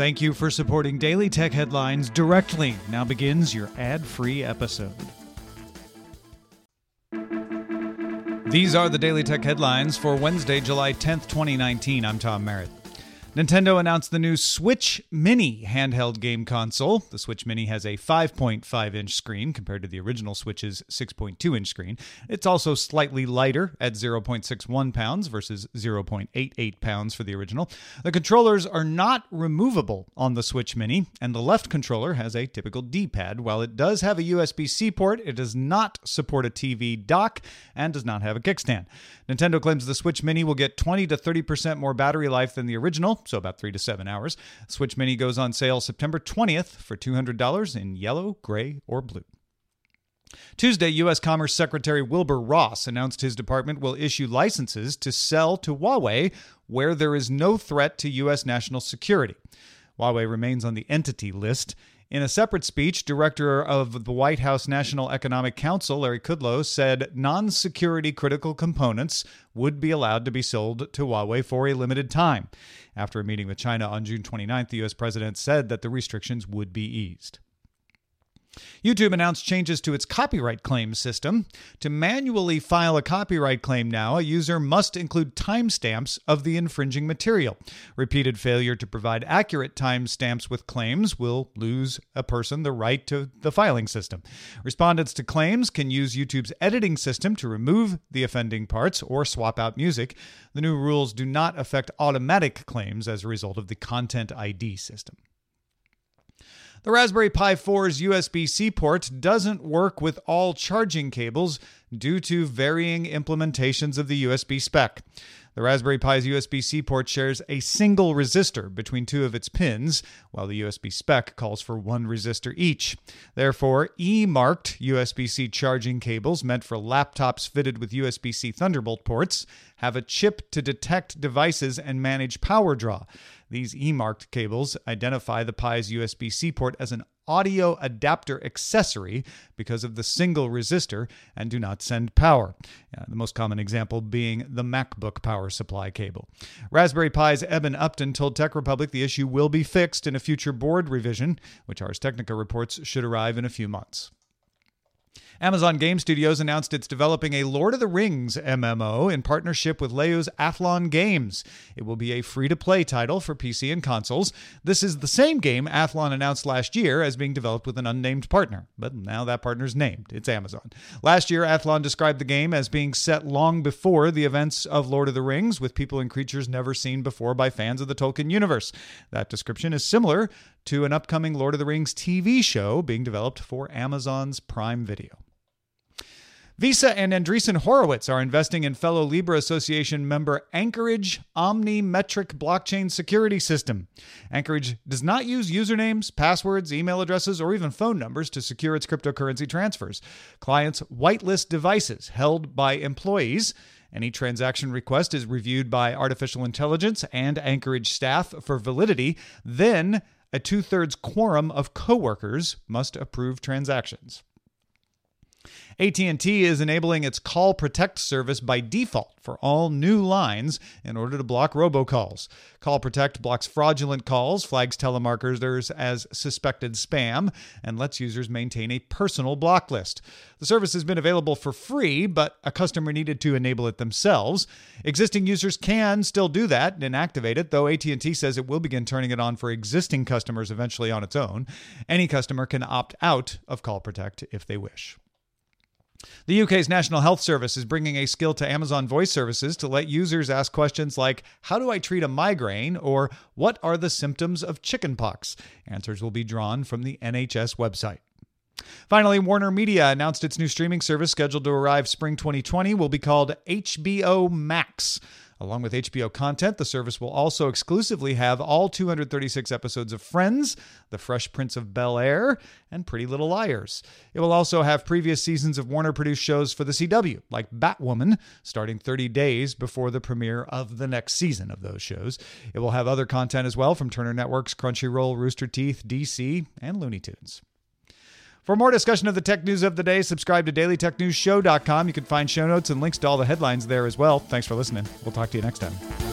Thank you for supporting Daily Tech Headlines directly. Now begins your ad free episode. These are the Daily Tech Headlines for Wednesday, July 10th, 2019. I'm Tom Merritt. Nintendo announced the new Switch Mini handheld game console. The Switch Mini has a 5.5 inch screen compared to the original Switch's 6.2 inch screen. It's also slightly lighter at 0.61 pounds versus 0.88 pounds for the original. The controllers are not removable on the Switch Mini, and the left controller has a typical D pad. While it does have a USB C port, it does not support a TV dock and does not have a kickstand. Nintendo claims the Switch Mini will get 20 to 30% more battery life than the original so about three to seven hours. Switch Mini goes on sale September 20th for $200 in yellow, gray, or blue. Tuesday, U.S. Commerce Secretary Wilbur Ross announced his department will issue licenses to sell to Huawei where there is no threat to U.S. national security. Huawei remains on the entity list. In a separate speech, Director of the White House National Economic Council, Larry Kudlow, said non security critical components would be allowed to be sold to Huawei for a limited time. After a meeting with China on June 29th, the U.S. president said that the restrictions would be eased. YouTube announced changes to its copyright claim system. To manually file a copyright claim now, a user must include timestamps of the infringing material. Repeated failure to provide accurate timestamps with claims will lose a person the right to the filing system. Respondents to claims can use YouTube's editing system to remove the offending parts or swap out music. The new rules do not affect automatic claims as a result of the Content ID system. The Raspberry Pi 4's USB C port doesn't work with all charging cables due to varying implementations of the USB spec. The Raspberry Pi's USB C port shares a single resistor between two of its pins, while the USB spec calls for one resistor each. Therefore, E marked USB C charging cables meant for laptops fitted with USB C Thunderbolt ports have a chip to detect devices and manage power draw. These E marked cables identify the Pi's USB C port as an audio adapter accessory because of the single resistor and do not send power. The most common example being the MacBook power supply cable. Raspberry Pi's Eben Upton told Tech Republic the issue will be fixed in a future board revision, which Ars Technica reports should arrive in a few months. Amazon Game Studios announced it's developing a Lord of the Rings MMO in partnership with Leyou's Athlon Games. It will be a free to play title for PC and consoles. This is the same game Athlon announced last year as being developed with an unnamed partner, but now that partner's named. It's Amazon. Last year, Athlon described the game as being set long before the events of Lord of the Rings, with people and creatures never seen before by fans of the Tolkien universe. That description is similar to an upcoming Lord of the Rings TV show being developed for Amazon's Prime Video. Visa and Andreessen Horowitz are investing in fellow Libra Association member Anchorage Omnimetric Blockchain Security System. Anchorage does not use usernames, passwords, email addresses, or even phone numbers to secure its cryptocurrency transfers. Clients whitelist devices held by employees. Any transaction request is reviewed by artificial intelligence and Anchorage staff for validity. Then, a two thirds quorum of coworkers must approve transactions. AT&T is enabling its Call Protect service by default for all new lines in order to block robocalls. Call Protect blocks fraudulent calls, flags telemarketers as suspected spam, and lets users maintain a personal block list. The service has been available for free, but a customer needed to enable it themselves. Existing users can still do that and activate it, though AT&T says it will begin turning it on for existing customers eventually on its own. Any customer can opt out of Call Protect if they wish. The UK's National Health Service is bringing a skill to Amazon Voice Services to let users ask questions like How do I treat a migraine? or What are the symptoms of chickenpox? Answers will be drawn from the NHS website. Finally, Warner Media announced its new streaming service scheduled to arrive spring 2020 will be called HBO Max. Along with HBO content, the service will also exclusively have all 236 episodes of Friends, The Fresh Prince of Bel Air, and Pretty Little Liars. It will also have previous seasons of Warner produced shows for the CW, like Batwoman, starting 30 days before the premiere of the next season of those shows. It will have other content as well from Turner Networks, Crunchyroll, Rooster Teeth, DC, and Looney Tunes. For more discussion of the tech news of the day, subscribe to dailytechnewsshow.com. You can find show notes and links to all the headlines there as well. Thanks for listening. We'll talk to you next time.